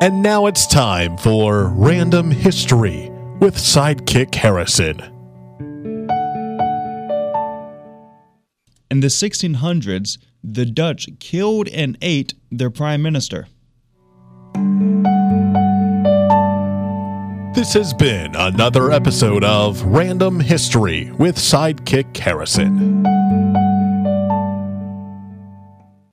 And now it's time for Random History with Sidekick Harrison. In the 1600s, the Dutch killed and ate their prime minister. This has been another episode of Random History with Sidekick Harrison.